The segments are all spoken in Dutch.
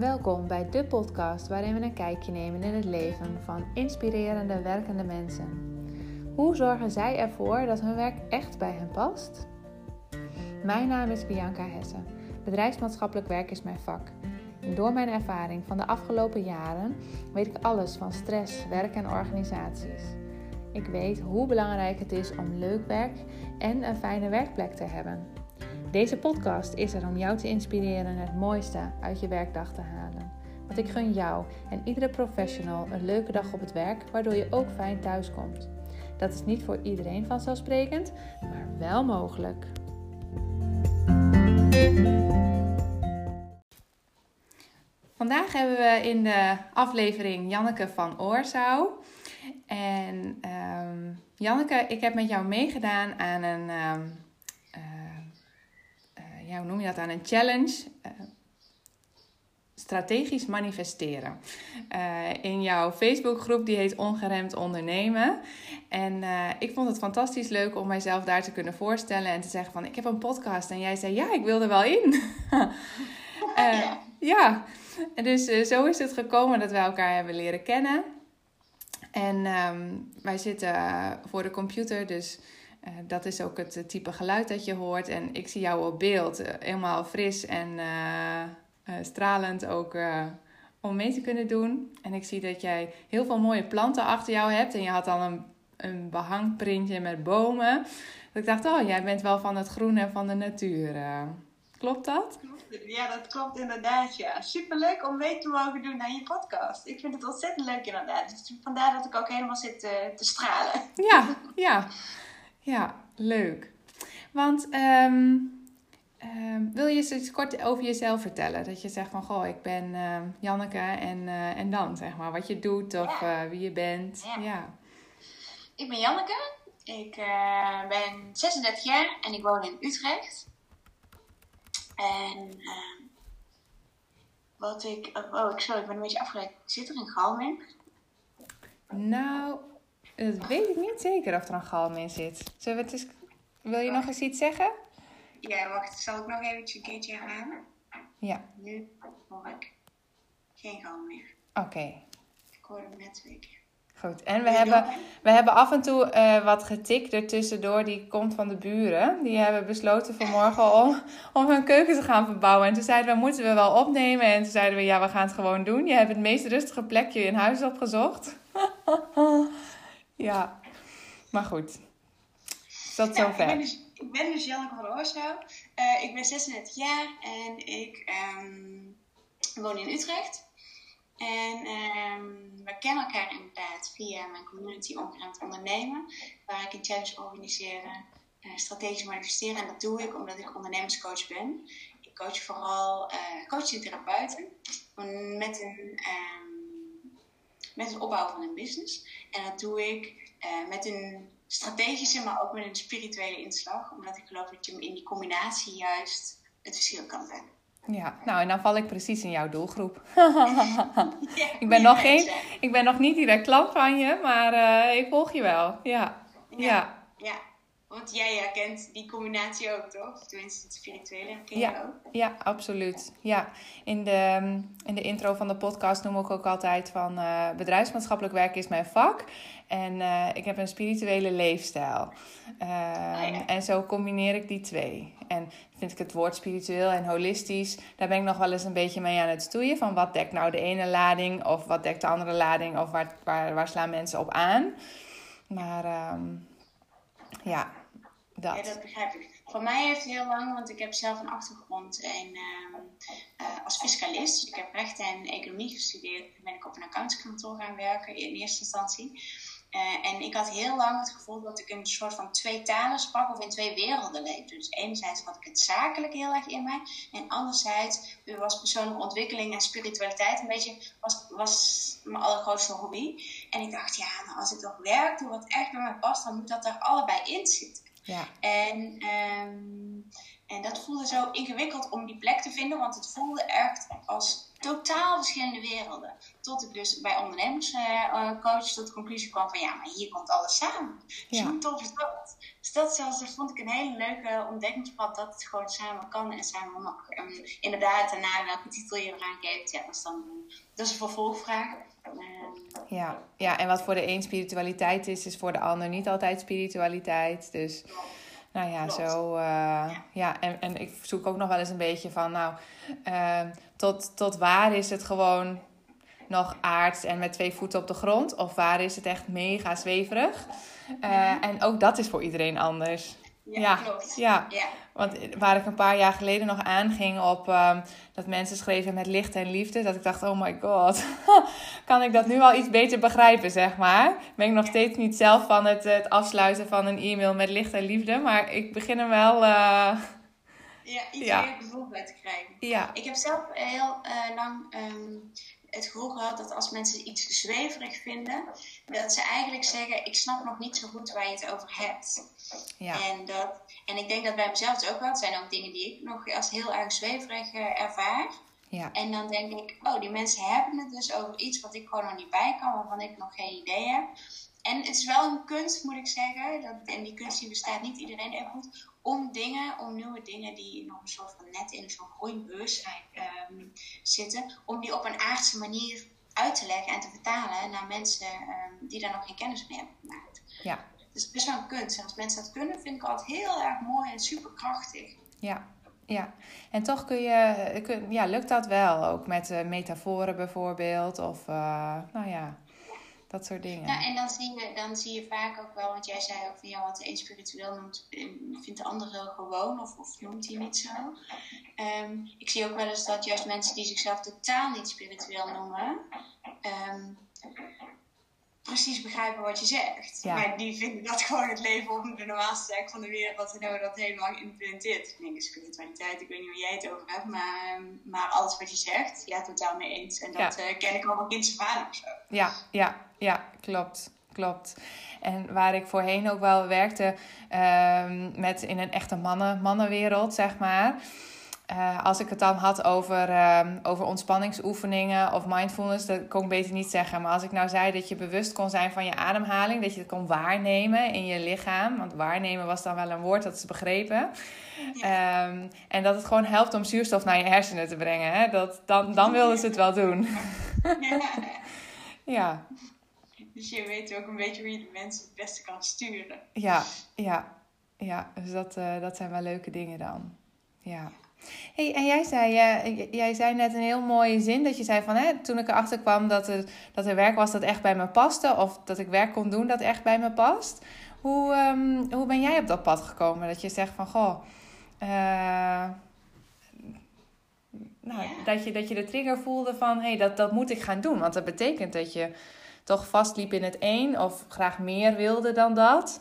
Welkom bij de podcast waarin we een kijkje nemen in het leven van inspirerende werkende mensen. Hoe zorgen zij ervoor dat hun werk echt bij hen past? Mijn naam is Bianca Hessen. Bedrijfsmaatschappelijk werk is mijn vak. Door mijn ervaring van de afgelopen jaren weet ik alles van stress, werk en organisaties. Ik weet hoe belangrijk het is om leuk werk en een fijne werkplek te hebben. Deze podcast is er om jou te inspireren het mooiste uit je werkdag te halen. Want ik gun jou en iedere professional een leuke dag op het werk, waardoor je ook fijn thuis komt. Dat is niet voor iedereen vanzelfsprekend, maar wel mogelijk. Vandaag hebben we in de aflevering Janneke van Oorsouw. En um, Janneke, ik heb met jou meegedaan aan een, uh, ja, hoe noem je dat, aan een challenge. Uh, strategisch manifesteren. in jouw Facebookgroep die heet Ongeremd Ondernemen. En ik vond het fantastisch leuk om mijzelf daar te kunnen voorstellen en te zeggen van ik heb een podcast. En jij zei ja, ik wil er wel in. ja, en dus zo is het gekomen dat we elkaar hebben leren kennen. En um, wij zitten voor de computer, dus uh, dat is ook het type geluid dat je hoort. En ik zie jou op beeld, uh, helemaal fris en uh, stralend ook om mee te kunnen doen. En ik zie dat jij heel veel mooie planten achter jou hebt. En je had al een, een behangprintje met bomen. Dat ik dacht, oh, jij bent wel van het groen en van de natuur. Klopt dat? Ja, dat klopt inderdaad. Ja. Superleuk om mee te mogen doen aan je podcast. Ik vind het ontzettend leuk inderdaad. Dus vandaar dat ik ook helemaal zit te stralen. Ja, ja. Ja, leuk. Want um, um, wil je eens iets kort over jezelf vertellen? Dat je zegt van, goh, ik ben uh, Janneke en, uh, en dan, zeg maar. Wat je doet of ja. wie je bent. Ja. ja. Ik ben Janneke. Ik ben 36 jaar en ik woon in Utrecht. En wat ik. Oh, ik, sorry, ik ben een beetje afgeleid. Zit er een galm in? Nou, dat weet ik niet zeker of er een galm in zit. Zullen we het eens, wil je nog eens iets zeggen? Ja, wacht. Zal ik nog eventjes een keertje herhalen? Ja. Nu hoor ik geen galm meer. Oké. Okay. Ik hoorde hem net twee keer. Goed, en we hebben, we hebben af en toe uh, wat getik ertussendoor. Die komt van de buren. Die hebben besloten vanmorgen om, om hun keuken te gaan verbouwen. En toen zeiden we, moeten we wel opnemen? En toen zeiden we, ja, we gaan het gewoon doen. Je hebt het meest rustige plekje in huis opgezocht. ja, maar goed. Tot ja, zover. Ik ben dus, ik ben dus Janneke van Oorsouw. Uh, ik ben 36 jaar en ik um, woon in Utrecht. En um, we kennen elkaar inderdaad via mijn community Ongeremd Ondernemen, waar ik een challenge organiseer, uh, strategisch manifesteren. En dat doe ik omdat ik ondernemerscoach ben. Ik coach vooral uh, coaches en therapeuten met een, um, met het opbouwen van een business. En dat doe ik uh, met een strategische, maar ook met een spirituele inslag, omdat ik geloof dat je in die combinatie juist het verschil kan maken. Ja, nou en dan val ik precies in jouw doelgroep. ik, ben nog geen, ik ben nog niet direct klant van je, maar uh, ik volg je wel. Ja. Ja. ja. Want jij herkent die combinatie ook, toch? Tenminste, het spirituele herken je ja, ook. Ja, absoluut. Ja. In, de, in de intro van de podcast noem ik ook altijd van... Uh, bedrijfsmaatschappelijk werk is mijn vak. En uh, ik heb een spirituele leefstijl. Uh, ah, ja. En zo combineer ik die twee. En vind ik het woord spiritueel en holistisch... daar ben ik nog wel eens een beetje mee aan het stoeien. Van wat dekt nou de ene lading of wat dekt de andere lading... of waar, waar, waar slaan mensen op aan. Maar... Um, ja, dat. Ja, dat begrijp ik. Voor mij heeft het heel lang, want ik heb zelf een achtergrond in, uh, uh, als fiscalist. Dus ik heb rechten en economie gestudeerd. Toen ben ik op een accountskantoor gaan werken in eerste instantie. Uh, en ik had heel lang het gevoel dat ik een soort van twee talen sprak of in twee werelden leefde. Dus enerzijds had ik het zakelijk heel erg in mij. En anderzijds was persoonlijke ontwikkeling en spiritualiteit een beetje was, was mijn allergrootste hobby. En ik dacht, ja, nou, als ik toch werk doe wat echt bij mij past, dan moet dat er allebei in zitten. Ja. En, um, en dat voelde zo ingewikkeld om die plek te vinden, want het voelde echt als totaal verschillende werelden. Tot ik dus bij ondernemerscoach uh, tot de conclusie kwam van ja, maar hier komt alles samen. Ja. hoe tof is dat? Dus Dus dat, zelfs, dat vond ik een hele leuke ontdekkingspad dat het gewoon samen kan en samen mag. En inderdaad, daarna welke titel je eraan geeft, ja, dat is dan dat is een vervolgvraag. Ja, ja, en wat voor de een spiritualiteit is, is voor de ander niet altijd spiritualiteit. Dus nou ja, zo. Uh, ja, en, en ik zoek ook nog wel eens een beetje van, nou, uh, tot, tot waar is het gewoon nog aards en met twee voeten op de grond? Of waar is het echt mega zweverig? Uh, En ook dat is voor iedereen anders. Ja, ja, klopt. Ja. ja. Want waar ik een paar jaar geleden nog aanging op um, dat mensen schreven met licht en liefde, dat ik dacht, oh my god, kan ik dat nu al iets beter begrijpen, zeg maar. Ben ik nog steeds niet zelf van het, het afsluiten van een e-mail met licht en liefde, maar ik begin hem wel... Uh, ja, iets ja. meer gevoel bij te krijgen. Ja. Ik heb zelf heel uh, lang um, het gevoel gehad dat als mensen iets zweverig vinden, dat ze eigenlijk zeggen: Ik snap nog niet zo goed waar je het over hebt. Ja. En, dat, en ik denk dat bij mezelf het ook wel. Het zijn ook dingen die ik nog als heel erg zweverig uh, ervaar. Ja. En dan denk ik: Oh, die mensen hebben het dus over iets wat ik gewoon nog niet bij kan, waarvan ik nog geen idee heb. En het is wel een kunst, moet ik zeggen. Dat, en die kunst die bestaat niet iedereen even goed om dingen, om nieuwe dingen die nog een soort van net in zo'n groeibewustzijn um, zitten, om die op een aardse manier uit te leggen en te vertalen naar mensen um, die daar nog geen kennis mee hebben gemaakt. Ja. Dus best wel een kunst. En als mensen dat kunnen, vind ik altijd heel erg mooi en superkrachtig. Ja, ja. En toch kun je, kun, ja, lukt dat wel ook met uh, metaforen bijvoorbeeld, of uh, nou ja dat soort dingen. Nou, en dan zie, je, dan zie je vaak ook wel, want jij zei ook van ja, wat de een spiritueel noemt, vindt de andere gewoon of, of noemt hij niet zo. Um, ik zie ook wel eens dat juist mensen die zichzelf totaal niet spiritueel noemen, um, precies begrijpen wat je zegt. Ja. Maar die vinden dat gewoon het leven op de normaalste zaak van de wereld en hebben dat helemaal geïmplementeerd. Ik denk, spiritualiteit, ik weet niet hoe jij het over hebt, maar, ehm, maar alles wat je zegt, ja, totaal mee eens. En dat ja. uh, ken ik al van kindse vader of zo. Ja, ja, ja, klopt. Klopt. En waar ik voorheen ook wel werkte um, met in een echte mannen, mannenwereld, zeg maar. Uh, als ik het dan had over, uh, over ontspanningsoefeningen of mindfulness, dat kon ik beter niet zeggen. Maar als ik nou zei dat je bewust kon zijn van je ademhaling, dat je het kon waarnemen in je lichaam. Want waarnemen was dan wel een woord dat ze begrepen. Ja. Um, en dat het gewoon helpt om zuurstof naar je hersenen te brengen. Hè? Dat, dan, dan wilden ze het wel doen. Ja. ja. Dus je weet ook een beetje hoe je de mensen het beste kan sturen. Ja, ja, ja. Dus dat, uh, dat zijn wel leuke dingen dan. Ja. Hey, en jij zei, uh, jij zei net een heel mooie zin dat je zei van hè, toen ik erachter kwam dat er, dat er werk was dat echt bij me paste, of dat ik werk kon doen dat echt bij me past. Hoe, um, hoe ben jij op dat pad gekomen? Dat je zegt van goh, uh, nou, Ja. dat, je, dat je de trigger voelde van hé, hey, dat, dat moet ik gaan doen. Want dat betekent dat je toch vastliep in het een of graag meer wilde dan dat.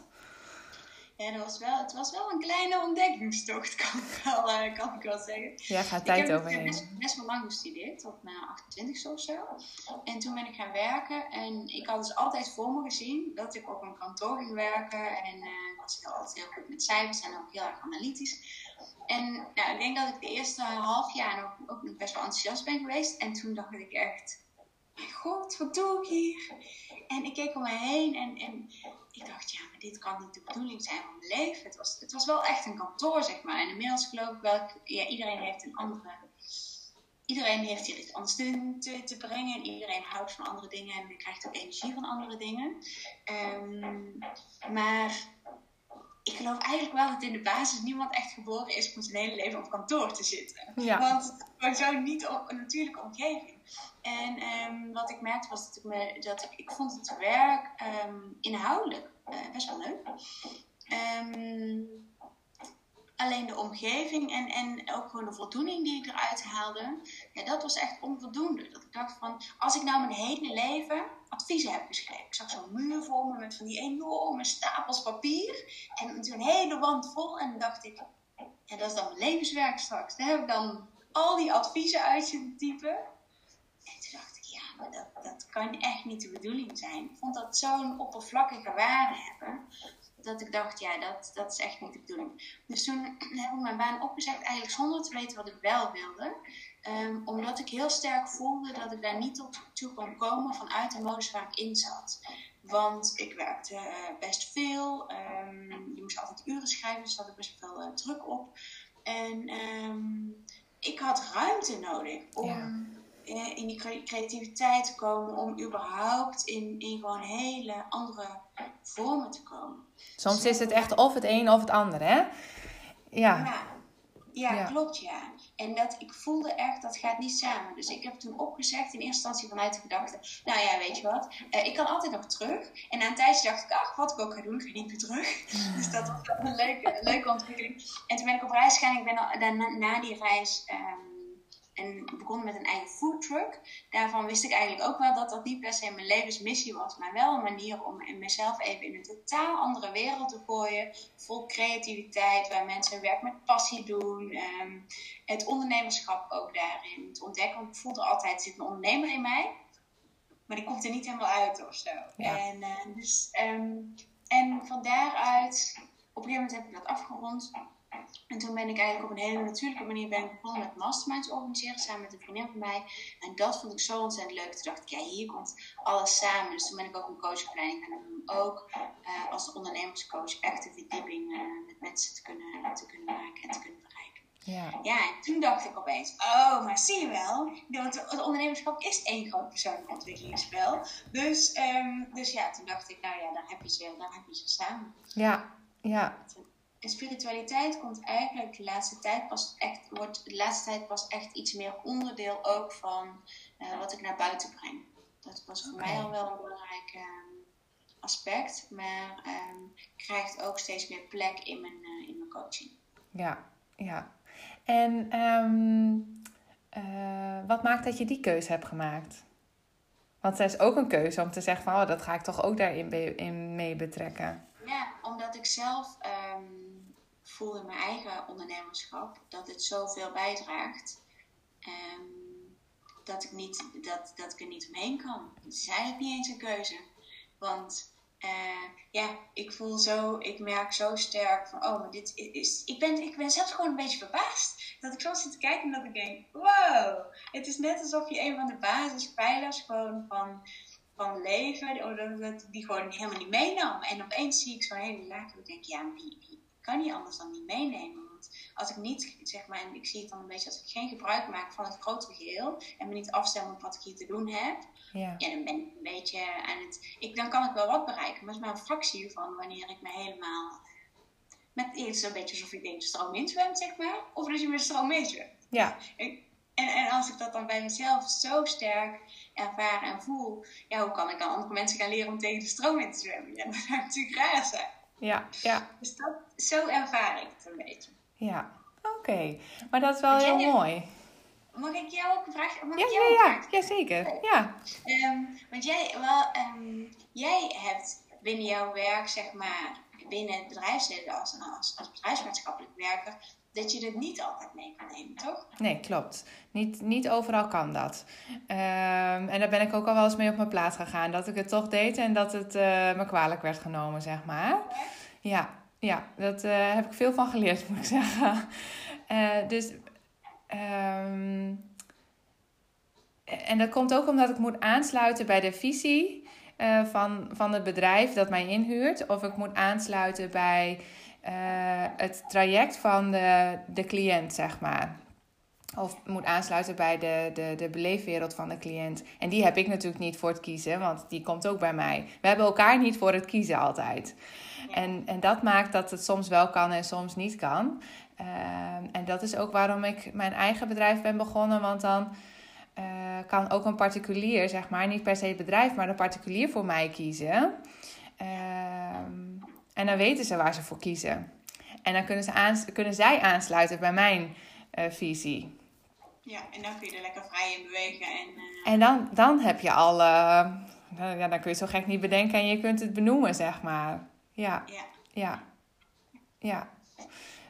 Ja, dat was wel, het was wel een kleine ontdekkingstocht, kan ik wel, uh, kan ik wel zeggen. Ja, gaat Ik tijd heb overheen. best, best wel lang gestudeerd, tot mijn 28 of zo. En toen ben ik gaan werken en ik had dus altijd voor me gezien dat ik op een kantoor ging werken. En uh, ik was heel, altijd heel goed met cijfers en ook heel erg analytisch. En nou, ik denk dat ik de eerste half jaar nog, ook nog best wel enthousiast ben geweest. En toen dacht ik echt, mijn god, wat doe ik hier? En ik keek om me heen en, en ik dacht, ja, maar dit kan niet de bedoeling zijn van mijn leven. Het was, het was wel echt een kantoor, zeg maar. En inmiddels geloof ik wel, ja, iedereen heeft een andere... Iedereen heeft hier iets anders te, te, te brengen. En iedereen houdt van andere dingen en krijgt ook energie van andere dingen. Um, maar ik geloof eigenlijk wel dat in de basis niemand echt geboren is om zijn hele leven op kantoor te zitten. Ja. Want we zijn niet op een natuurlijke omgeving. En um, wat ik merkte was dat ik, me, dat ik, ik vond het werk um, inhoudelijk uh, best wel leuk. Um, alleen de omgeving en, en ook gewoon de voldoening die ik eruit haalde, ja, dat was echt onvoldoende. Dat ik dacht van, als ik nou mijn hele leven adviezen heb geschreven. Ik zag zo'n muur voor me met van die enorme stapels papier en een hele wand vol en dacht ik, ja, dat is dan mijn levenswerk straks. Daar heb ik dan al die adviezen uit zitten typen. En toen dacht ik, ja, dat, dat kan echt niet de bedoeling zijn. Ik vond dat zo'n oppervlakkige waarde hebben dat ik dacht, ja, dat, dat is echt niet de bedoeling. Dus toen heb ik mijn baan opgezegd, eigenlijk zonder te weten wat ik wel wilde. Um, omdat ik heel sterk voelde dat ik daar niet tot toe kon komen vanuit de modus waar ik in zat. Want ik werkte uh, best veel. Um, je moest altijd uren schrijven, dus had ik best veel uh, druk op. En um, ik had ruimte nodig om. In die creativiteit te komen. Om überhaupt in, in gewoon hele andere vormen te komen. Soms is het echt of het een of het ander, hè? Ja. ja. Ja, klopt ja. En dat, ik voelde echt, dat gaat niet samen. Dus ik heb toen opgezegd, in eerste instantie vanuit de gedachte, nou ja, weet je wat, uh, ik kan altijd nog terug. En na een tijdje dacht ik, ach, wat ik ook ga doen, ga niet meer terug. dus dat was een leuke, leuke ontwikkeling. En toen ben ik op reis gegaan, ik ben al, na die reis... Um, en begon met een eigen food truck. Daarvan wist ik eigenlijk ook wel dat dat niet per se mijn levensmissie was, maar wel een manier om mezelf even in een totaal andere wereld te gooien. Vol creativiteit, waar mensen hun werk met passie doen. Um, het ondernemerschap ook daarin te ontdekken. Want ik voelde altijd, er zit een ondernemer in mij, maar die komt er niet helemaal uit of zo. En, uh, dus, um, en van daaruit, op een gegeven moment heb ik dat afgerond. En toen ben ik eigenlijk op een hele natuurlijke manier ben begonnen met masterminds organiseren samen met een vriendin van mij. En dat vond ik zo ontzettend leuk. Toen dacht ik, ja, hier komt alles samen. Dus toen ben ik ook een coachopleiding gaan doen. Ook uh, als ondernemerscoach echt de verdieping uh, met mensen te kunnen, te kunnen maken en te kunnen bereiken. Ja. ja, en toen dacht ik opeens, oh, maar zie je wel, het ondernemerschap is één groot persoonlijk ontwikkelingsspel. Dus, um, dus ja, toen dacht ik, nou ja, daar heb je ze, daar heb je ze samen. Ja, ja. En spiritualiteit komt eigenlijk de laatste tijd pas echt, wordt de laatste tijd pas echt iets meer onderdeel ook van uh, wat ik naar buiten breng. Dat was voor mij al wel een belangrijk um, aspect, maar um, krijgt ook steeds meer plek in mijn, uh, in mijn coaching. Ja, ja. En um, uh, wat maakt dat je die keuze hebt gemaakt? Want zij is ook een keuze om te zeggen van, oh, dat ga ik toch ook daarin in mee betrekken. Ja, omdat ik zelf um, voel in mijn eigen ondernemerschap dat het zoveel bijdraagt. Um, dat, ik niet, dat, dat ik er niet omheen kan. Het is niet eens een keuze. Want uh, ja, ik voel zo, ik merk zo sterk van, oh, maar dit is, ik ben, ik ben zelfs gewoon een beetje verbaasd. Dat ik zo zit te kijken en dat ik denk, wow, het is net alsof je een van de basispijlers gewoon van van leven, dat die gewoon helemaal niet meenam. En opeens zie ik zo'n hele laag en denk ja, wie, wie kan die anders dan niet meenemen? Want als ik niet, zeg maar, en ik zie het dan een beetje als ik geen gebruik maak van het grotere geheel en me niet afstem op wat ik hier te doen heb, ja. ja dan ben ik een beetje aan het, ik, dan kan ik wel wat bereiken, maar het is maar een fractie van wanneer ik me helemaal, met eerst een beetje alsof ik denk de stroom inzwemt, zeg maar, of dat je met de stroom meezwemt. Ja. En, en als ik dat dan bij mezelf zo sterk ervaar en voel, ja, hoe kan ik dan andere mensen gaan leren om tegen de stroom in te zwemmen? Ja, dat zou natuurlijk raar zijn. Ja, ja. Dus dat, zo ervaar ik het een beetje. Ja, oké. Maar dat is wel heel mooi. Mag ik jou ook een vraag? Mag ja, ik jou ja, ja, ja, zeker. Ja. Um, want jij, wel, um, jij hebt binnen jouw werk, zeg maar, binnen het bedrijfsleven als, als, als bedrijfsmaatschappelijk werker, dat je het niet altijd mee kan nemen, toch? Nee, klopt. Niet, niet overal kan dat. Ehm, en daar ben ik ook al wel eens mee op mijn plaats gegaan. Dat ik het toch deed en dat het uh, me kwalijk werd genomen, zeg maar. Ja, ja dat uh, heb ik veel van geleerd, moet ik zeggen. Uh, dus... Um, en dat komt ook omdat ik moet aansluiten bij de visie van, van het bedrijf dat mij inhuurt. Of ik moet aansluiten bij het traject van de, de cliënt, zeg maar. Of moet aansluiten bij de, de, de beleefwereld van de cliënt. En die heb ik natuurlijk niet voor het kiezen, want die komt ook bij mij. We hebben elkaar niet voor het kiezen altijd. En, en dat maakt dat het soms wel kan en soms niet kan. Uh, en dat is ook waarom ik mijn eigen bedrijf ben begonnen. Want dan uh, kan ook een particulier, zeg maar, niet per se het bedrijf, maar een particulier voor mij kiezen. Uh, en dan weten ze waar ze voor kiezen. En dan kunnen, ze kunnen zij aansluiten bij mijn uh, visie. Ja, en dan kun je er lekker vrij in bewegen. En, uh... en dan, dan heb je al... Uh, ja, dan kun je zo gek niet bedenken en je kunt het benoemen, zeg maar. Ja. Ja. Ja. ja.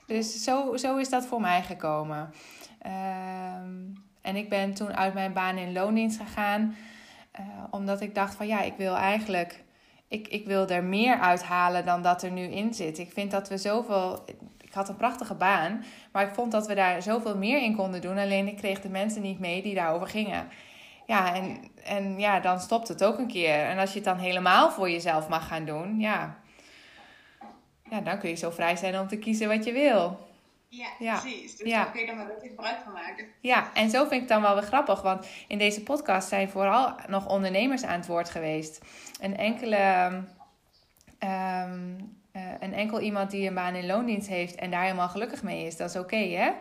Dus zo, zo is dat voor mij gekomen. Ehm, en ik ben toen uit mijn baan in loondienst gegaan. omdat ik dacht van ja, ik wil eigenlijk ik, ik wil er meer uithalen dan dat er nu in zit. Ik vind dat we zoveel. Ik had een prachtige baan, maar ik vond dat we daar zoveel meer in konden doen. Alleen ik kreeg de mensen niet mee die daarover gingen. Ja, en, en ja, dan stopt het ook een keer. En als je het dan helemaal voor jezelf mag gaan doen, ja, ja dan kun je zo vrij zijn om te kiezen wat je wil. Ja, ja. precies. Dus ja. daar kun je dan wel gebruik van maken. Ja, en zo vind ik het dan wel weer grappig. Want in deze podcast zijn vooral nog ondernemers aan het woord geweest. Een enkele... Um, een enkel iemand die een baan in loondienst heeft en daar helemaal gelukkig mee is, dat is oké, hè?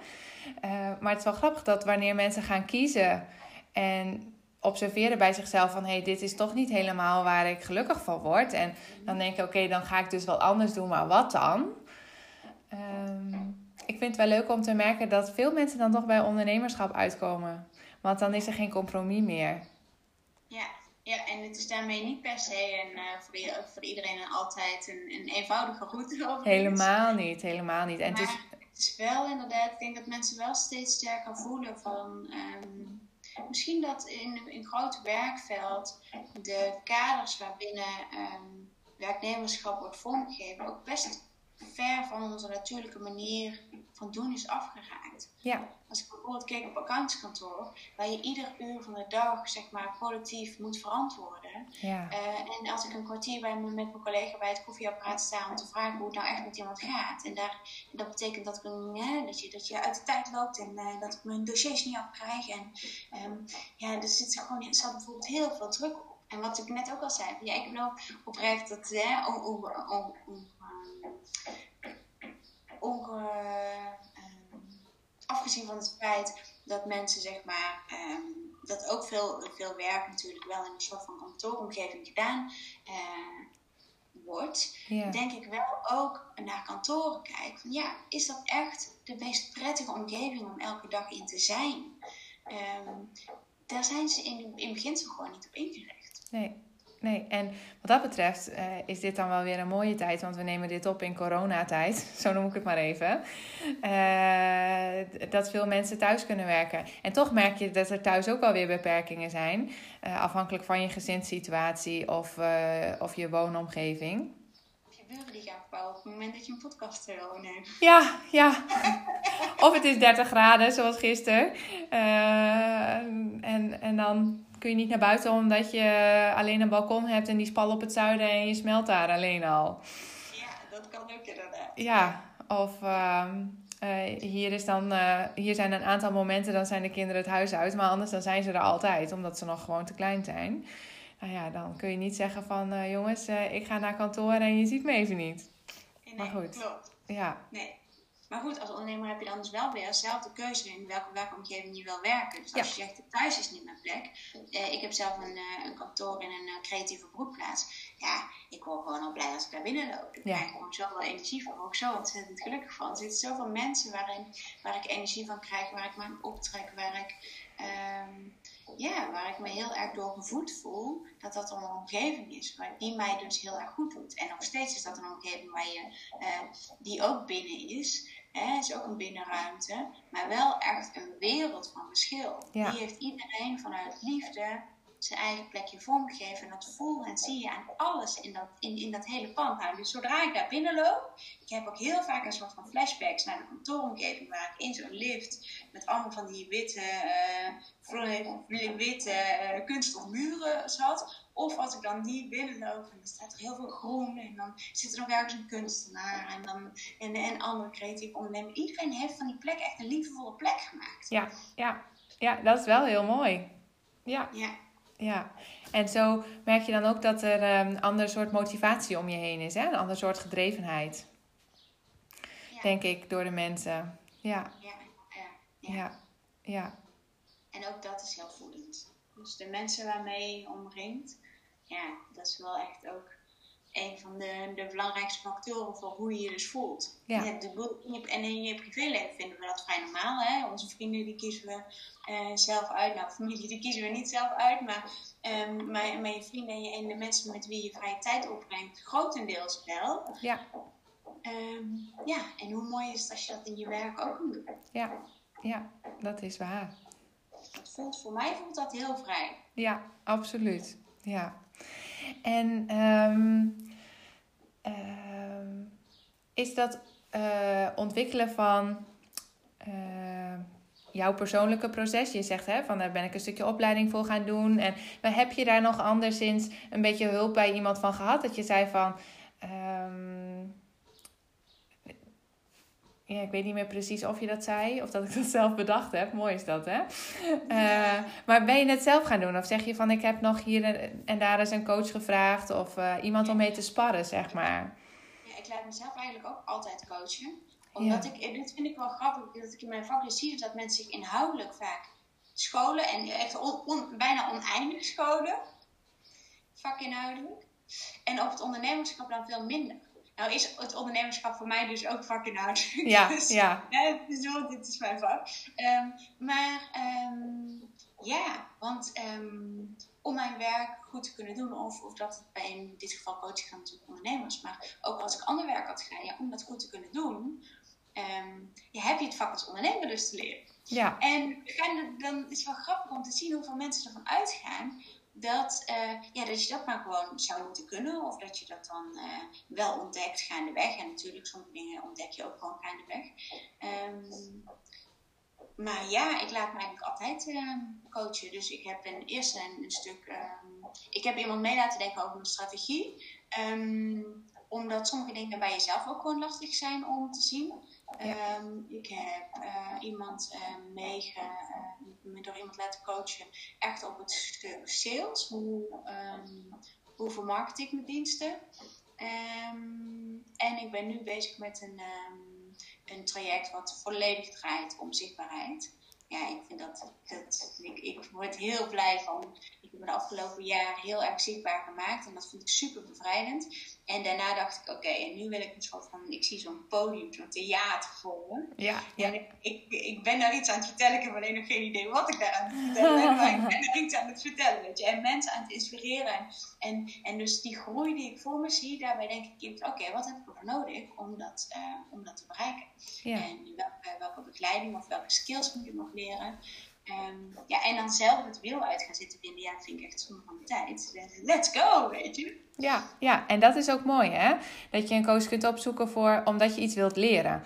Uh, maar het is wel grappig dat wanneer mensen gaan kiezen en observeren bij zichzelf van... hé, hey, dit is toch niet helemaal waar ik gelukkig van word. En dan denk ik, oké, dan ga ik dus wel anders doen, maar wat dan? Um, ik vind het wel leuk om te merken dat veel mensen dan toch bij ondernemerschap uitkomen. Want dan is er geen compromis meer. Ja en het is daarmee niet per se een, uh, voor, voor, iedereen en altijd een, een eenvoudige route. Helemaal niet, helemaal niet. En maar het, is... het is wel inderdaad, ik denk dat mensen wel steeds sterker voelen van... Um, misschien dat in een groot werkveld de kaders waarbinnen um, werknemerschap wordt vormgegeven ook best ver van onze natuurlijke manier van doen is afgeraakt. Ja. Als ik bijvoorbeeld kijk op accountskantoor, waar je ieder uur van de dag zeg maar productief moet verantwoorden. Ja. Uh, en als ik een kwartier bij me, met mijn collega bij het koffieapparaat sta om te vragen hoe het nou echt met iemand gaat. En daar, dat betekent dat, ik een, dat, je, dat je uit de tijd loopt en uh, dat ik mijn dossiers niet afkrijg. En um, ja, er zit gewoon, er zat bijvoorbeeld heel veel druk op. En wat ik net ook al zei, ja, ik heb nou oprecht dat, hè, om, om, om, om onge, um, afgezien van het feit dat mensen zeg maar um, dat ook veel, veel werk natuurlijk wel in een soort van kantooromgeving gedaan uh, wordt, denk ik wel ook naar kantoren kijken. Van ja, is dat echt de meest prettige omgeving om elke dag in te zijn? Um, daar zijn ze in, in beginsel gewoon niet op ingericht. Nee. Nee, en wat dat betreft uh, is dit dan wel weer een mooie tijd, want we nemen dit op in coronatijd, zo noem ik het maar even. Uh, dat veel mensen thuis kunnen werken. En toch merk je dat er thuis ook wel weer beperkingen zijn, uh, afhankelijk van je gezinssituatie of, of je woonomgeving. Of je buren die gaan bouwen op het moment dat je een podcast wil opnemen. Ja, ja. of het is 30 graden, zoals gisteren. en, en dan kun je niet naar buiten omdat je alleen een balkon hebt en die spal op het zuiden en je smelt daar alleen al. Ja, dat kan ook inderdaad. Ja, of uh, uh, hier, is dan, uh, hier zijn een aantal momenten, dan zijn de kinderen het huis uit, maar anders dan zijn ze er altijd, omdat ze nog gewoon te klein zijn. Nou ja, dan kun je niet zeggen van eh, jongens, ik ga naar kantoor en je ziet me even niet. Nee, maar goed. Klopt. Ja. Nee. Maar goed, als ondernemer heb je dan dus wel weer dezelfde keuze in welke werkomgeving je wil werken. Dus als je zegt, thuis is niet mijn plek. Eh, ik heb zelf een, uh, een kantoor in een uh, creatieve broedplaats. Ja, ik word gewoon al blij als ik daar binnen loop. Ik ja. krijg gewoon zoveel energie van. ook zo ontzettend gelukkig van. Er zitten zoveel mensen waarin, waar ik energie van krijg, waar ik me aan optrek, waar ik... Um, ja, waar ik me heel erg door gevoed voel, dat dat een omgeving is waar die mij dus heel erg goed doet. En nog steeds is dat een omgeving waar je, uh, die ook binnen is. Het is ook een binnenruimte, maar wel echt een wereld van verschil. Ja. Die heeft iedereen vanuit liefde zijn eigen plekje vormgegeven. En dat voel en zie je aan alles in dat, in, in dat hele pand. Nou, dus zodra ik daar binnenloop, ik heb ook heel vaak een soort van flashbacks naar de kantooromgeving, waar ik in zo'n lift met allemaal van die witte, uh, witte uh, kunststof muren zat. Of als ik dan niet binnenloop en dan staat er heel veel groen en dan zit er nog ergens een kunstenaar en, dan, en, en andere creatieve ondernemers. Iedereen heeft van die plek echt een liefdevolle plek gemaakt. Ja, ja, ja dat is wel heel mooi. Ja. Ja. Ja, en zo merk je dan ook dat er een ander soort motivatie om je heen is, hè? een ander soort gedrevenheid. Ja. Denk ik, door de mensen. Ja, Ja, ja, ja, ja. En ook dat is heel voedend. Dus de mensen waarmee je omringt, ja, dat is wel echt ook een van de, de belangrijkste factoren voor hoe je je dus voelt. Ja. Je hebt de je- en in je privéleven vinden we dat vrij normaal. Hè? Onze vrienden die kiezen we eh, zelf uit. Nou, familie die kiezen we niet zelf uit. Maar, ehm maar, maar je vrienden en, de mensen met wie je vrije tijd opbrengt, grotendeels wel. Ja, Ehm, ja, en hoe mooi is het als je dat in je werk ook kunt doen. ja, ja, dat is waar. Dat voelt, voor mij voelt dat heel vrij. Ja, absoluut. Ja. En ehm, is dat eh, ontwikkelen van eh, jouw persoonlijke proces. Je zegt hè, van daar ben ik een stukje opleiding voor gaan doen. En, maar heb je daar nog anderszins een beetje hulp bij iemand van gehad? Dat je zei van. Ehm, ja, ik weet niet meer precies of je dat zei of dat ik dat zelf bedacht heb. Mooi is dat, hè? Uh, maar ben je het zelf gaan doen? Of zeg je van ik heb nog hier en, daar eens een coach gevraagd of uh, iemand om mee te sparren, zeg maar? Ja, ik laat mezelf eigenlijk ook altijd coachen. Omdat ik, dit vind ik wel grappig, dat ik in mijn vak dus zie dat mensen zich inhoudelijk vaak scholen en echt on, bijna oneindig scholen, vakinhoudelijk. En op het ondernemerschap dan veel minder. Nou is het ondernemerschap voor mij dus ook vakinhoudelijk. Ja, dus, ja. ja dus, dit is mijn vak. Um, maar um, ja, want um, om mijn werk goed te kunnen doen, of, of dat het bij in dit geval coaching gaat natuurlijk ondernemers, maar ook als ik ander werk had gedaan, ja, om dat goed te kunnen doen, ja, heb je het vak als ondernemer dus te leren. Ja. En dan is het wel grappig om te zien hoeveel mensen ervan uitgaan dat, uh, ja, dat je dat maar gewoon zou moeten kunnen. Of dat je dat dan uh, wel ontdekt gaandeweg. En natuurlijk, sommige dingen ontdek je ook gewoon gaandeweg. Um, maar ja, ik laat me eigenlijk altijd uh, coachen. Dus ik heb een, eerst een, een stuk... Um, ik heb iemand mee laten denken over mijn strategie. Omdat sommige dingen bij jezelf ook gewoon lastig zijn om te zien. Um, ik heb uh, iemand uh, door iemand laten coachen, echt op het stuk sales. Hoe, um, hoe vermarkt ik mijn diensten? En ik ben nu bezig met een, een traject wat volledig draait om zichtbaarheid. Ja, ik vind dat, dat ik, ik word heel blij van. Ik heb me de afgelopen jaar heel erg zichtbaar gemaakt en dat vind ik super bevrijdend. En daarna dacht ik, oké, en nu wil ik een soort van, ik zie zo'n podium, zo'n theater voor me. Ja, ja. En ik, ik, ik ben daar iets aan het vertellen, ik heb alleen nog geen idee wat ik daar aan het vertellen ben, maar ik ben daar iets aan het vertellen, weet je. En mensen aan het inspireren. En, en, en dus die groei die ik voor me zie, daarbij denk ik, oké, wat heb ik ervoor nodig om dat, uh, om dat te bereiken? Ja. En welke, welke begeleiding of welke skills moet ik nog leren? Um, ja, en dan zelf het wiel uit gaan zitten vinden, ja, vind ik echt zonde van de tijd. Let's go, weet je. Ja, ja, en dat is ook mooi, hè? Dat je een coach kunt opzoeken voor, omdat je iets wilt leren.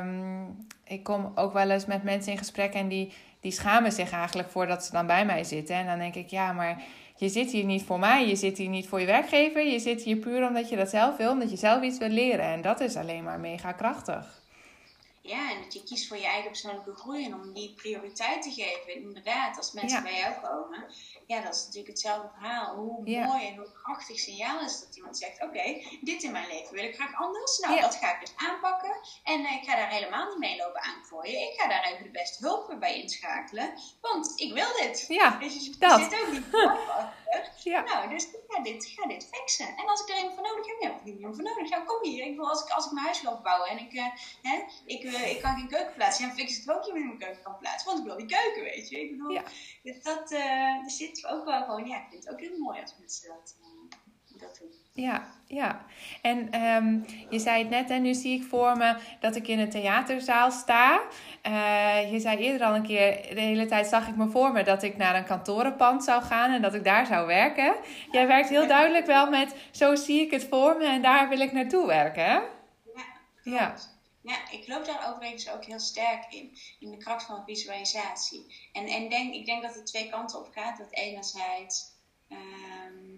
Um, ik kom ook wel eens met mensen in gesprek en die, die schamen zich eigenlijk voordat ze dan bij mij zitten. En dan denk ik, ja, maar je zit hier niet voor mij, je zit hier niet voor je werkgever. Je zit hier puur omdat je dat zelf wil, omdat je zelf iets wil leren. En dat is alleen maar mega krachtig. Ja, en dat je kiest voor je eigen persoonlijke groei en om die prioriteit te geven. Inderdaad, als mensen Ja. bij jou komen, ja, dat is natuurlijk hetzelfde verhaal. Hoe Ja. mooi en hoe krachtig signaal is dat iemand zegt: Oké, dit in mijn leven wil ik graag anders. Nou, Ja. dat ga ik dus aanpakken. En eh, ik ga daar helemaal niet mee lopen aanklooien. Ik ga daar even de beste hulp bij inschakelen, want ik wil dit. Ja, Dus je dat. zit ook niet. Ja. Nou, dus ik ga dit, ga dit fixen. En als ik er iemand voor nodig heb, ja, heb ik er iemand voor nodig. Ja, kom hier. Ik bedoel, als ik, als ik mijn huis wil bouwen en ik, eh, hè, ik, eh, ik kan geen keuken plaatsen, dan fix ik het ook iemand in mijn keuken kan plaatsen. Want ik wil die keuken, weet je. Ik bedoel, Ja. dus dat eh, er zit ook wel gewoon, ja, ik vind het ook heel mooi als mensen dat, dat doen. Ja, ja. En ehm, je zei het net, en nu zie ik voor me dat ik in een theaterzaal sta. Eh, je zei eerder al een keer, de hele tijd zag ik me voor me dat ik naar een kantorenpand zou gaan en dat ik daar zou werken. Jij werkt heel duidelijk wel met, zo zie ik het voor me en daar wil ik naartoe werken, hè? Ja, Ja. ik geloof daar overigens ook heel sterk in. In de kracht van visualisatie. En, en denk, ik denk dat het twee kanten op gaat. Dat enerzijds, ehm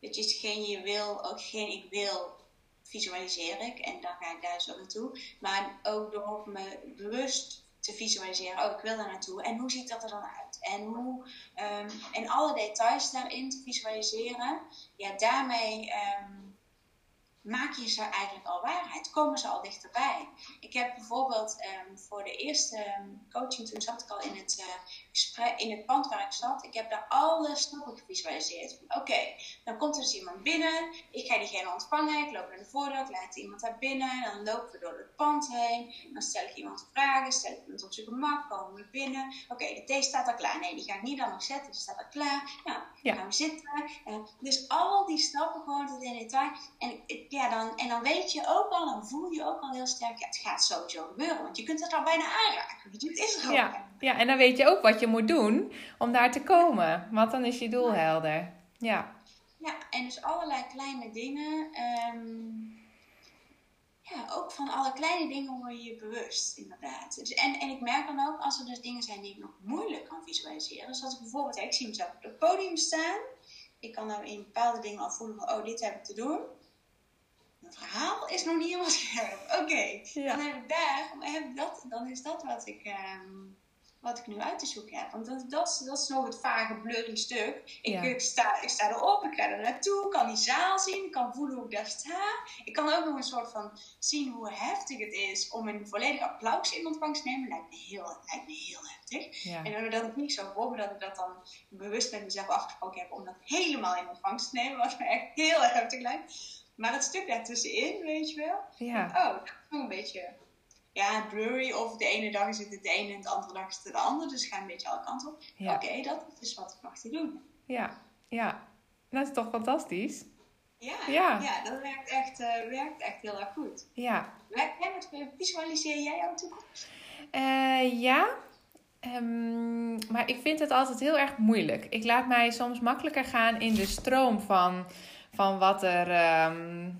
dat je hetgeen je wil, ook geen ik wil, visualiseer ik. En dan ga ik daar zo naartoe. Maar ook door me bewust te visualiseren. Oh, ik wil daar naartoe. En hoe ziet dat er dan uit? En, hoe, ehm, en alle details daarin te visualiseren. Ja, daarmee... ehm, maak je ze eigenlijk al waarheid? Komen ze al dichterbij? Ik heb bijvoorbeeld um, voor de eerste um, coaching, toen zat ik al in het, uh, gesprek, in het pand waar ik zat. Ik heb daar alle stappen gevisualiseerd. Oké, okay, dan komt er dus iemand binnen. Ik ga diegene ontvangen. Ik loop naar de voordeur. Ik laat iemand daar binnen. Dan lopen we door het pand heen. Dan stel ik iemand vragen. Stel ik iemand op zijn gemak. Komen we binnen. Oké, okay, de thee staat al klaar. Nee, die ga ik niet nog zetten. Die staat al klaar. Nou, Ja. gaan we zitten. Uh, dus al die stappen gewoon tot in detail. En ja, dan, en dan weet je ook al, dan voel je ook al heel sterk, ja, het gaat sowieso gebeuren. Want je kunt het al bijna aanraken. Het is er al. Ja, ja, en dan weet je ook wat je moet doen om daar te komen. Want dan is je doel helder. Ja, Ja, en dus allerlei kleine dingen. ehm, ja, ook van alle kleine dingen word je je bewust, inderdaad. Dus, en, en ik merk dan ook, als er dus dingen zijn die ik nog moeilijk kan visualiseren. Dus als ik bijvoorbeeld, ik zie mezelf op het podium staan. Ik kan dan in bepaalde dingen al voelen van, oh, dit heb ik te doen. Mijn verhaal is nog niet helemaal scherp. Oké, Ja. dan heb ik daar, dan, heb ik dat, dan is dat wat ik... ehm, wat ik nu uit te zoeken heb. Want dat, dat, is, dat is nog het vage, blurry stuk. Ik, Ja. ik, sta, ik sta erop, ik ga er naartoe, ik kan die zaal zien, ik kan voelen hoe ik daar sta. Ik kan ook nog een soort van zien hoe heftig het is om een volledig applaus in ontvangst te nemen. Lijkt me heel, lijkt me heel heftig. Ja. En doordat ik niet zo voor me dat ik dat dan bewust met mezelf afgesproken heb om dat helemaal in ontvangst te nemen, wat me echt heel heftig lijkt. Maar het stuk daartussenin, weet je wel, Ja. oh, dat is nog een beetje ja, blurry. Of de ene dag is het het ene en de andere dag is het de ander. Dus ga een beetje alle kanten op. Ja. Oké, dat is wat ik nog te doen. Ja. Ja. Dat is toch fantastisch? Ja, Ja. ja. dat werkt echt, eh, werkt echt heel erg goed. Ja. Werk jij met, visualiseer jij jouw toekomst? Eh, ja. Ehm, maar ik vind het altijd heel erg moeilijk. Ik laat mij soms makkelijker gaan in de stroom van, van wat er. ehm,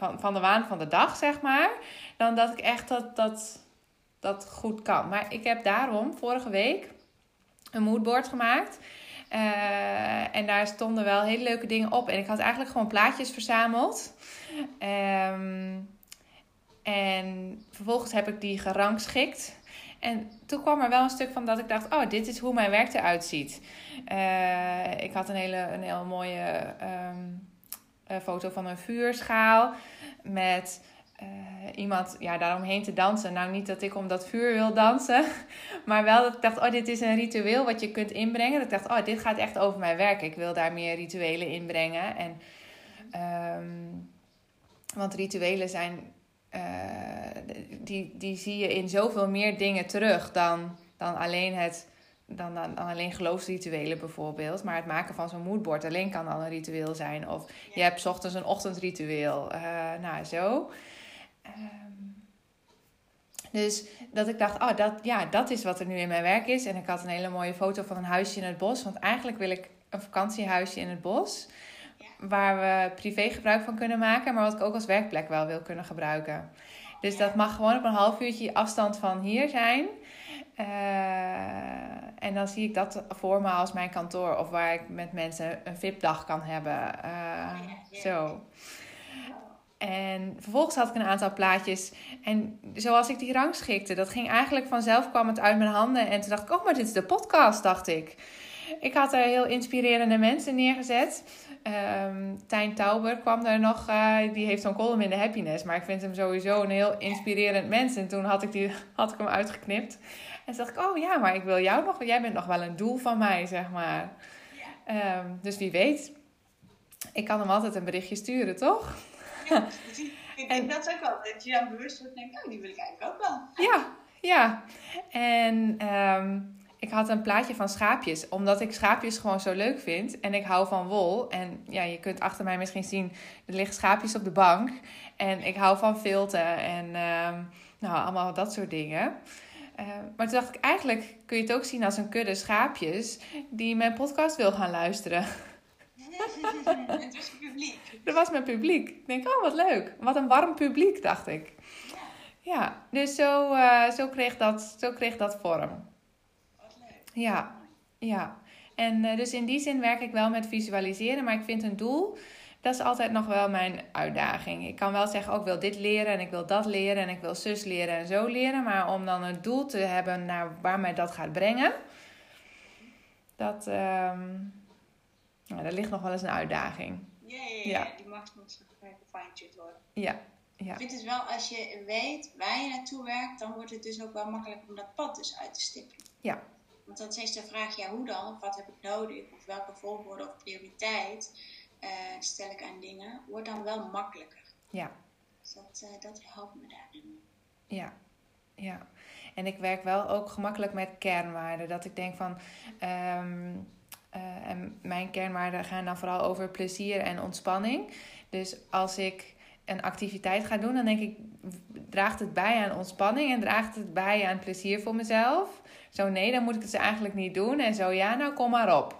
van, van de waan van de dag, zeg maar. Dan dat ik echt dat, dat, dat goed kan. Maar ik heb daarom vorige week een moodboard gemaakt. Eh, en daar stonden wel hele leuke dingen op. En ik had eigenlijk gewoon plaatjes verzameld. Ehm, en vervolgens heb ik die gerangschikt. En toen kwam er wel een stuk van dat ik dacht: oh, dit is hoe mijn werk eruit ziet. Eh, ik had een hele, een hele mooie ehm, eh, foto van een vuurschaal. Met eh, iemand ja, daaromheen te dansen. Nou, niet dat ik om dat vuur wil dansen. Maar wel dat ik dacht: oh, dit is een ritueel wat je kunt inbrengen. Dat ik dacht: oh, dit gaat echt over mijn werk. Ik wil daar meer rituelen inbrengen. En, ehm, want rituelen zijn eh, die, die zie je in zoveel meer dingen terug dan, dan alleen het. Dan, dan, dan alleen geloofsrituelen bijvoorbeeld. Maar het maken van zo'n moodboard alleen kan al een ritueel zijn. Of je hebt 's ochtends een ochtendritueel. eh, nou, zo. Ehm, dus dat ik dacht, oh, dat, ja, dat is wat er nu in mijn werk is. En ik had een hele mooie foto van een huisje in het bos. Want eigenlijk wil ik een vakantiehuisje in het bos. Waar we privé gebruik van kunnen maken. Maar wat ik ook als werkplek wel wil kunnen gebruiken. Dus dat mag gewoon op een half uurtje afstand van hier zijn. Eh, en dan zie ik dat voor me als mijn kantoor. Of waar ik met mensen een VIP-dag kan hebben. Eh, zo. En vervolgens had ik een aantal plaatjes. En zoals ik die rangschikte, dat ging eigenlijk vanzelf, kwam het uit mijn handen. En toen dacht ik, oh, maar dit is de podcast, dacht ik. Ik had er heel inspirerende mensen neergezet. Ehm Tijn Tauber kwam er nog, eh, die heeft zo'n column in de Happiness. Maar ik vind hem sowieso een heel inspirerend mens. En toen had ik, die, had ik hem uitgeknipt. En toen dacht ik, oh ja, maar ik wil jou nog, jij bent nog wel een doel van mij, zeg maar. Ehm, dus wie weet, ik kan hem altijd een berichtje sturen, toch? Ja, ik denk dat ook wel. Dat je dan bewust wordt en denkt, oh, die wil ik eigenlijk ook wel. Ja, ja. En ehm, ik had een plaatje van schaapjes, omdat ik schaapjes gewoon zo leuk vind. En ik hou van wol. En ja, je kunt achter mij misschien zien, er liggen schaapjes op de bank. En ik hou van filten en ehm, nou, allemaal dat soort dingen. Eh, maar toen dacht ik, eigenlijk kun je het ook zien als een kudde schaapjes die mijn podcast wil gaan luisteren. het was publiek. Dat was mijn publiek. Ik denk, oh wat leuk. Wat een warm publiek, dacht ik. Ja, dus zo, eh, zo, kreeg, dat, zo kreeg dat vorm. Wat leuk. Ja, ja. En eh, dus in die zin werk ik wel met visualiseren, maar ik vind een doel, dat is altijd nog wel mijn uitdaging. Ik kan wel zeggen, ook ik wil dit leren en ik wil dat leren en ik wil zus leren en zo leren, maar om dan een doel te hebben naar waar mij dat gaat brengen, dat, ehm nou, dat ligt nog wel eens een uitdaging. Ja, ja, ja, Ja. die mag nog gefine-tuned worden. Ja, ja, Ik vind het wel, als je weet waar je naartoe werkt, dan wordt het dus ook wel makkelijk om dat pad dus uit te stippelen. ja, Want dan is de vraag, ja, hoe dan? Of wat heb ik nodig? Of welke volgorde of prioriteit eh, stel ik aan dingen? Wordt dan wel makkelijker. ja. Dus dat, eh, dat helpt me daarin. Ja, ja. En ik werk wel ook gemakkelijk met kernwaarden. Dat ik denk van. ehm, eh, en mijn kernwaarden gaan dan vooral over plezier en ontspanning. Dus als ik een activiteit ga doen, dan denk ik: draagt het bij aan ontspanning en draagt het bij aan plezier voor mezelf? Zo nee, dan moet ik het dus eigenlijk niet doen. En zo ja, nou kom maar op.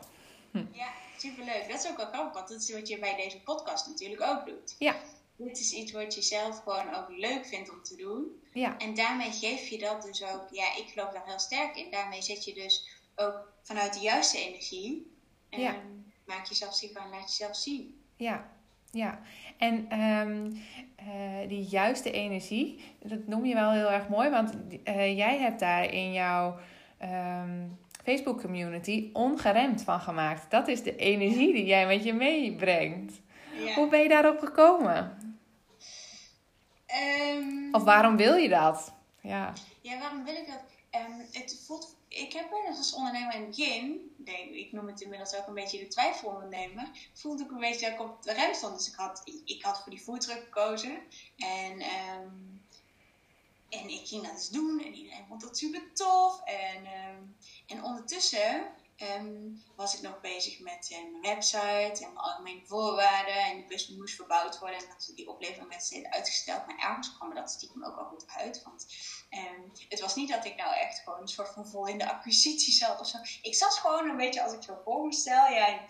Ja, superleuk. Dat is ook wel grappig, want dat is wat je bij deze podcast natuurlijk ook doet. Ja, dit is iets wat je zelf gewoon ook leuk vindt om te doen. Ja. En daarmee geef je dat dus ook, ja, ik geloof daar heel sterk in. Daarmee zet je dus ook vanuit de juiste energie. En Ja. maak jezelf zichtbaar en laat jezelf zien. Ja, ja. En ehm, eh, die juiste energie, dat noem je wel heel erg mooi, want eh, jij hebt daar in jouw ehm, Facebook community ongeremd van gemaakt. Dat is de energie die jij met je meebrengt. Ja. Hoe ben je daarop gekomen? Ehm, Of waarom wil je dat? Ja, Ja, waarom wil ik dat? Ehm, het voelt, ik heb wel eens als ondernemer in het begin, ik noem het inmiddels ook een beetje de twijfelondernemer, voelde ik een beetje dat ik op de rem stond. Dus ik had, ik had voor die voertuig gekozen en, ehm, en ik ging dat eens doen en iedereen vond dat super tof. En, ehm, en ondertussen ehm, was ik nog bezig met eh, mijn website en mijn algemene voorwaarden en die bus moest verbouwd worden en dat die oplevering werd steeds uitgesteld. Maar ergens kwam dat stiekem ook wel goed uit, want Ehm, het was niet dat ik nou echt gewoon een soort van vol in de acquisitie zat of zo. Ik zat gewoon een beetje, als ik zo voor me stel, ja,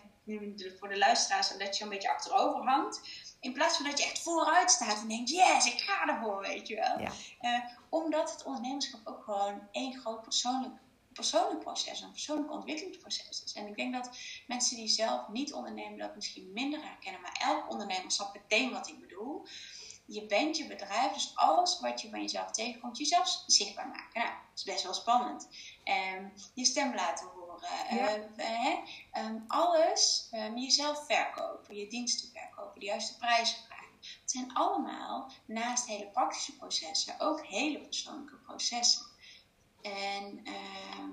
voor de luisteraars, dat je een beetje achterover hangt. In plaats van dat je echt vooruit staat en denkt, yes, ik ga ervoor, weet je wel. Ja. Eh, omdat het ondernemerschap ook gewoon één groot persoonlijk, persoonlijk proces, een persoonlijk ontwikkelingsproces is. En ik denk dat mensen die zelf niet ondernemen dat misschien minder herkennen. Maar elk ondernemer snapt meteen wat ik bedoel je bent je bedrijf, dus alles wat je van jezelf tegenkomt, jezelf zichtbaar maken. Nou, dat is best wel spannend. Ehm, je stem laten horen, Ja. eh, eh? Ehm, alles, ehm, jezelf verkopen, je diensten verkopen, de juiste prijzen vragen. Het zijn allemaal, naast hele praktische processen, ook hele persoonlijke processen. En ehm,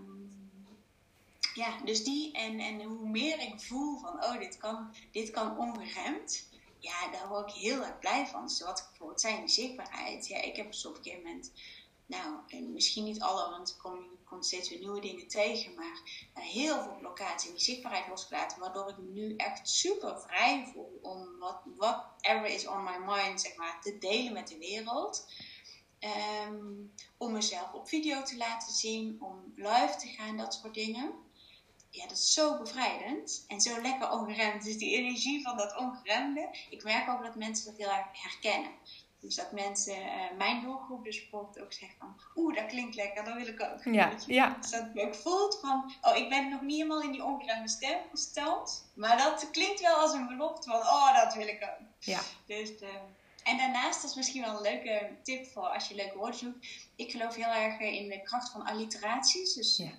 ja, dus die, en, en hoe meer ik voel van, oh, dit kan, dit kan ongeremd ja, daar word ik heel erg blij van. Dus wat ik bijvoorbeeld zei, die zichtbaarheid. Ja, ik heb dus op een gegeven moment, nou, en misschien niet alle, want ik kom, steeds weer nieuwe dingen tegen, maar uh, heel veel blokkades in die zichtbaarheid losgelaten, waardoor ik nu echt super vrij voel om wat whatever is on my mind, zeg maar, te delen met de wereld. Um, om mezelf op video te laten zien, om live te gaan, dat soort dingen ja, dat is zo bevrijdend en zo lekker ongeremd. Dus die energie van dat ongeremde. Ik merk ook dat mensen dat heel erg herkennen. Dus dat mensen, uh, mijn doelgroep dus bijvoorbeeld ook zeggen van... Oeh, dat klinkt lekker, dat wil ik ook. Ja, ja. Dus dat je ook voelt van... Oh, ik ben nog niet helemaal in die ongeremde stem gesteld. Maar dat klinkt wel als een belofte van... Oh, dat wil ik ook. Ja. Dus... Uh, en daarnaast, dat is misschien wel een leuke tip voor als je leuke woorden zoekt. Ik geloof heel erg in de kracht van alliteraties. Dus Ja.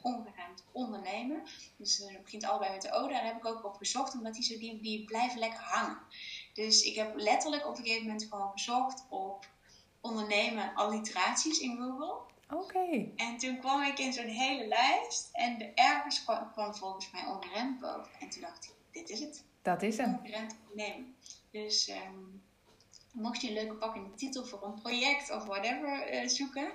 ondernemen. Dus uh, het begint allebei met de O. Daar heb ik ook op gezocht, omdat die, zo, die, die blijven lekker hangen. Dus ik heb letterlijk op een gegeven moment gewoon gezocht op ondernemen alliteraties in Google. Oké. En toen kwam ik in zo'n hele lijst. En de ergens kwam, kwam volgens mij ongeremd boven. En toen dacht ik, dit is het. Dat is hem. Ongeremd ondernemen. Dus... Um, mocht je een leuke pakkende titel voor een project of whatever uh, zoeken,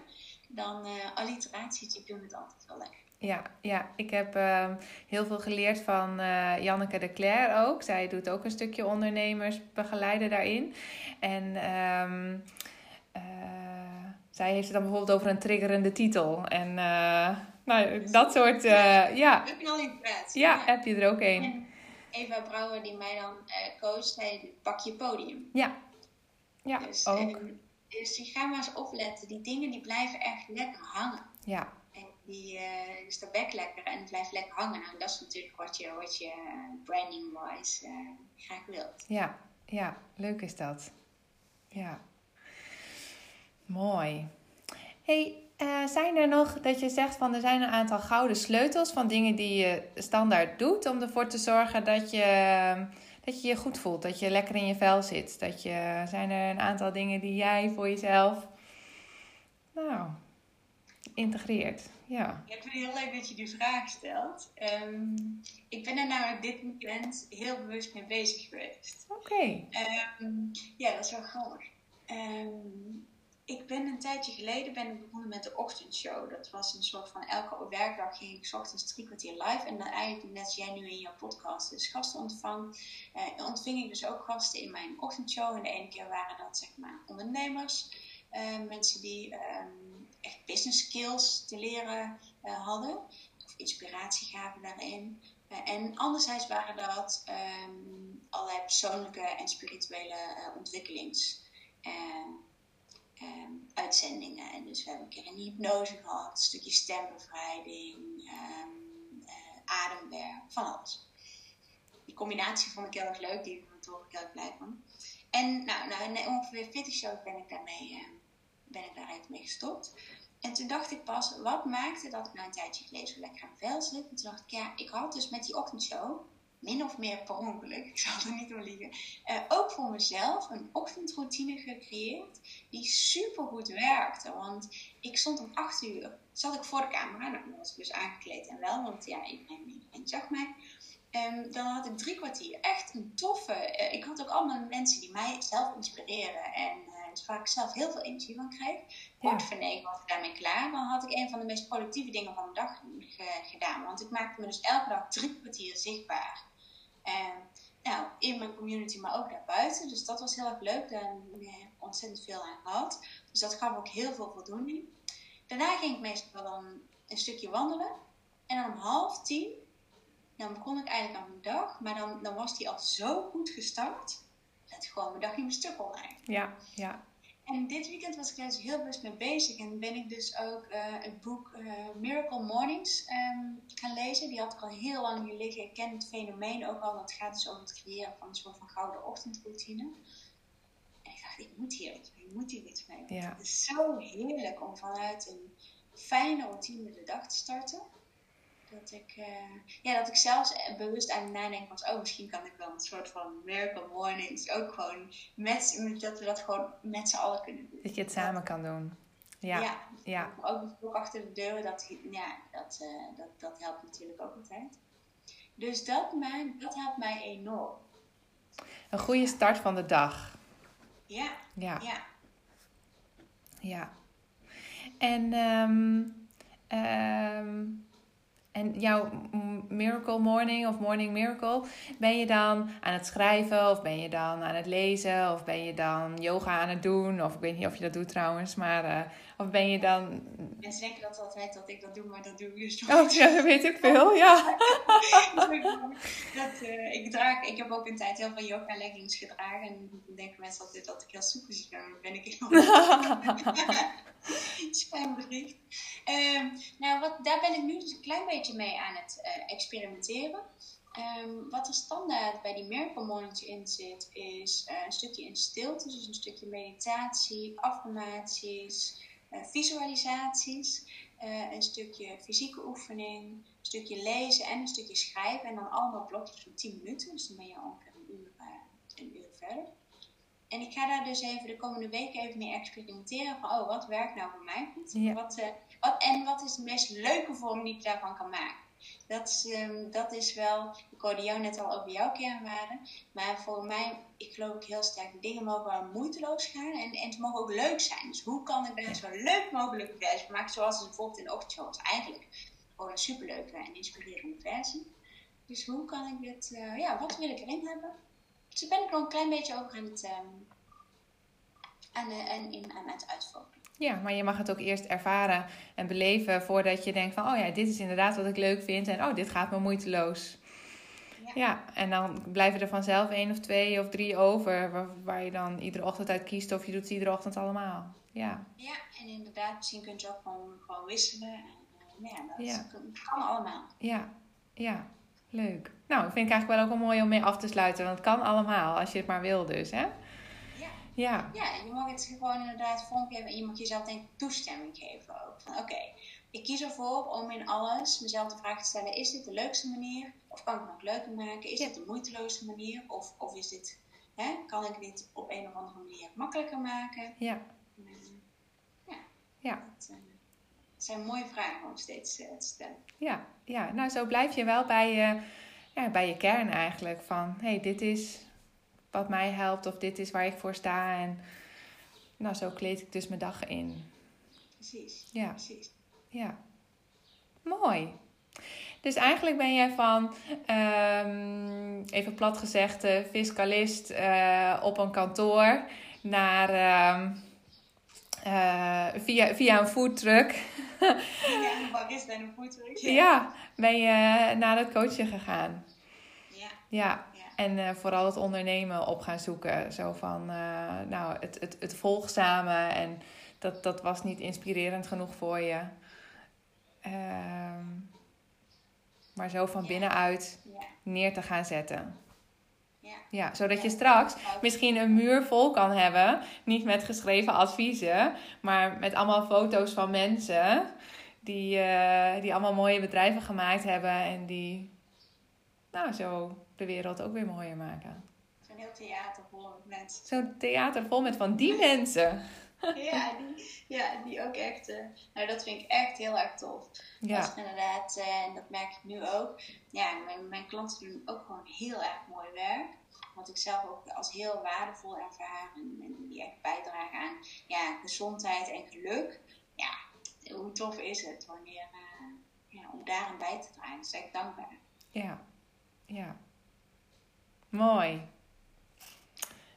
dan uh, alliteraties, die doen het altijd wel lekker. Ja, ja, ik heb uh, heel veel geleerd van uh, Janneke de Cler ook. Zij doet ook een stukje ondernemers begeleiden daarin. En um, uh, zij heeft het dan bijvoorbeeld over een triggerende titel. En nou, dat soort, ja. ja. Heb je al alliteratie? Ja, heb je er ook een. Eva Brouwer die mij dan coacht, zei pak je podium. Ja, ja, dus, ook. En, dus gaan maar eens opletten. Die dingen die blijven echt lekker hangen. Ja. Die, uh, dus dat lekker en het blijft lekker hangen. Nou, dat is natuurlijk wat je, wat je uh, branding-wise uh, graag wilt. Ja, ja, leuk is dat. Ja. Mooi. Hey, uh, zijn er nog dat je zegt van er zijn een aantal gouden sleutels van dingen die je standaard doet om ervoor te zorgen dat je dat je je goed voelt, dat je lekker in je vel zit. Dat je, zijn er een aantal dingen die jij voor jezelf, nou, integreert. Ja. ja ik vind het heel leuk dat je die vraag stelt. Um, ik ben er namelijk dit weekend heel bewust mee bezig geweest. Oké. Okay. Um, ja, dat is wel grappig. Um, ik ben een tijdje geleden ben ik begonnen met de ochtendshow. Dat was een soort van elke werkdag ging ik ochtends drie kwartier live. En dan eigenlijk net als jij nu in jouw podcast dus gasten ontvangt, eh, ontving ik dus ook gasten in mijn ochtendshow. En de ene keer waren dat zeg maar ondernemers, eh, mensen die um, echt business skills te leren uh, hadden. Of inspiratie gaven daarin. Uh, en anderzijds waren dat um, allerlei persoonlijke en spirituele uh, ontwikkelings ehm, ehm, uitzendingen. En dus we hebben een keer een hypnose gehad, een stukje stembevrijding, ehm, eh, ademwerk, van alles. Die combinatie vond ik heel erg leuk, die word ik heel erg blij van. En nou, na ongeveer 40 shows ben ik daarmee ben ik daar mee gestopt. En toen dacht ik pas, wat maakte dat ik nou een tijdje geleden zo lekker aan vel zit? En toen dacht ik, ja, ik had dus met die ochtendshow, min of meer per ongeluk, ik zal er niet om liegen, uh, ook voor mezelf een ochtendroutine gecreëerd die super goed werkte. Want ik stond om 8 uur, zat ik voor de camera, nou, dan was ik dus aangekleed en wel, want ja, iedereen, zag mij. Um, dan had ik drie kwartier echt een toffe. Uh, ik had ook allemaal mensen die mij zelf inspireren. En dus waar ik zelf heel veel energie van kreeg. Kort ja. voor negen was ik daarmee klaar. Dan had ik een van de meest productieve dingen van de dag gedaan. Want ik maakte me dus elke dag drie kwartier zichtbaar. Um, nou, in mijn community, maar ook daarbuiten. Dus dat was heel erg leuk. Daar heb ik ontzettend veel aan gehad. Dus dat gaf ook heel veel voldoening. Daarna ging ik meestal dan een stukje wandelen. En dan om half tien dan begon ik eigenlijk aan mijn dag, maar dan, dan was die al zo goed gestart dat ik gewoon mijn dag niet meer stuk eigenlijk. Ja, ja. En dit weekend was ik daar dus heel bewust mee bezig en ben ik dus ook uh, het boek uh, Miracle Mornings um, gaan lezen. Die had ik al heel lang hier liggen. Ik ken het fenomeen ook al. Het gaat dus om het creëren van een soort van gouden ochtendroutine. En ik dacht, ik moet hier iets mee. Ik moet hier iets mee. Ja. Het is zo heerlijk om vanuit een fijne routine de dag te starten dat ik, uh, ja, dat ik zelfs bewust aan het nadenken was, oh, misschien kan ik wel een soort van miracle mornings ook gewoon met, dat we dat gewoon met z'n allen kunnen doen. Dat je het samen kan doen. Ja. ja. ja. Ook, achter de deur, dat, ja, dat, uh, dat, dat helpt natuurlijk ook altijd. Dus dat, maakt, dat helpt mij enorm. Een goede start van de dag. Ja. Ja. Ja. ja. En um, um, en jouw Miracle Morning of Morning Miracle, ben je dan aan het schrijven of ben je dan aan het lezen of ben je dan yoga aan het doen? Of ik weet niet of je dat doet trouwens, maar uh, of ben je dan... Mensen denken dat altijd dat ik dat doe, maar dat doe ik dus toch Oh ja, dat weet ik veel, ja. dat, uh, ik, draag, ik heb ook een tijd heel veel yoga leggings gedragen en dan denken mensen altijd dat ik heel super zie, maar ben ik helemaal Spijnbericht. Um, nou, wat, daar ben ik nu dus een klein beetje mee aan het uh, experimenteren. Um, wat er standaard bij die Mornings in zit, is uh, een stukje in stilte. Dus een stukje meditatie, affirmaties, uh, visualisaties. een stukje fysieke oefening, een stukje lezen en een stukje schrijven. En dan allemaal blokjes van 10 minuten. Dus dan ben je ongeveer een uur, een uur verder. En ik ga daar dus even de komende weken even mee experimenteren. Van, oh, wat werkt nou voor mij goed? Wat, uh, wat, en wat is de meest leuke vorm die ik daarvan kan maken? Dat is, um, dat is wel, ik hoorde jou net al over jouw kernwaarden. Maar voor mij, ik geloof ook heel sterk, dingen mogen wel moeiteloos gaan. En, en het mogen ook leuk zijn. Dus hoe kan ik daar zo leuk mogelijke versie maken? Zoals het bijvoorbeeld in de ochtendshow was eigenlijk gewoon een superleuke en inspirerende versie. Dus hoe kan ik dit, uh, ja, wat wil ik erin hebben? Dus ben ik nog een klein beetje over aan het, um, aan, in, aan het uitvoeren. Ja, maar je mag het ook eerst ervaren en beleven voordat je denkt van, oh ja, dit is inderdaad wat ik leuk vind en oh, dit gaat me moeiteloos. Ja. ja, en dan blijven er vanzelf één of twee of drie over waar, waar je dan iedere ochtend uit kiest of je doet ze iedere ochtend allemaal. Ja, ja en inderdaad, misschien kun je ook gewoon, gewoon wisselen. En, uh, ja, dat ja. kan allemaal. Ja, ja. Leuk. Nou, vind ik eigenlijk wel ook wel mooi om mee af te sluiten. Want het kan allemaal, als je het maar wil dus, hè? Ja. Ja, je mag het gewoon inderdaad vormgeven. En je mag jezelf denk ik toestemming geven ook. Van oké, ik kies ervoor om in alles mezelf de vraag te stellen. Is dit de leukste manier? Of kan ik het nog leuker maken? Is dit de moeiteloze manier? Of, of is dit, hè, kan ik dit op een of andere manier makkelijker maken? Ja. Uh, ja. Ja. Dat, uh, zijn mooie vragen om steeds uh, te stellen. Ja, ja, nou zo blijf je wel bij je, ja, bij je kern eigenlijk. Van hé, hey, dit is wat mij helpt of dit is waar ik voor sta. En nou, zo kleed ik dus mijn dag in. Precies. Ja. Precies. Ja. Mooi. Dus eigenlijk ben jij van, um, even plat gezegd, uh, fiscalist uh, op een kantoor naar... Um, uh, via, via een foodtruck. ja, wat is dan een foodtruck? Ja. ja, ben je naar het coachen gegaan. Ja. Ja. En uh, vooral het ondernemen op gaan zoeken. Zo van, uh, nou, het, het, het volgzame. En dat, dat was niet inspirerend genoeg voor je. Ehm, maar zo van binnenuit neer te gaan zetten. Ja. ja, zodat je straks misschien een muur vol kan hebben. Niet met geschreven adviezen, maar met allemaal foto's van mensen die, uh, die allemaal mooie bedrijven gemaakt hebben en die nou, zo de wereld ook weer mooier maken. Zo'n heel theater vol met mensen. Zo'n theater vol met van die mensen. ja, die, ja, die ook echt. Uh, nou, dat vind ik echt heel erg tof. Ja. Als inderdaad, uh, en dat merk ik nu ook. Ja, mijn, mijn klanten doen ook gewoon heel erg mooi werk. Wat ik zelf ook als heel waardevol ervaar. En, en die echt bijdragen aan ja, gezondheid en geluk. Ja, hoe tof is het wanneer, uh, ja, om daarin bij te dragen. Dus echt dankbaar. Ja, ja. Mooi.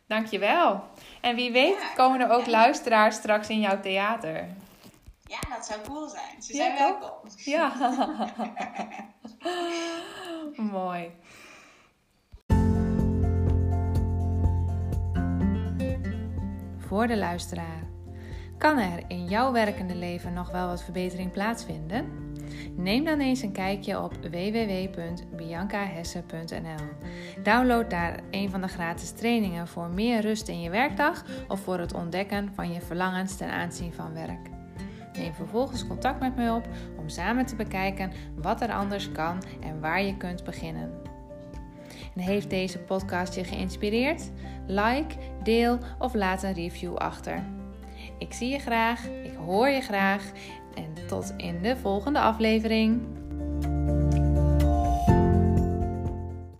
Dankjewel. En wie weet komen er ook luisteraars straks in jouw theater. Ja, dat zou cool zijn. Ze zijn welkom. Ja. Mooi. Voor de luisteraar. Kan er in jouw werkende leven nog wel wat verbetering plaatsvinden? Neem dan eens een kijkje op www.biancahesse.nl. Download daar een van de gratis trainingen voor meer rust in je werkdag of voor het ontdekken van je verlangens ten aanzien van werk. Neem vervolgens contact met mij op om samen te bekijken wat er anders kan en waar je kunt beginnen. En heeft deze podcast je geïnspireerd? Like, deel of laat een review achter. Ik zie je graag, ik hoor je graag en tot in de volgende aflevering.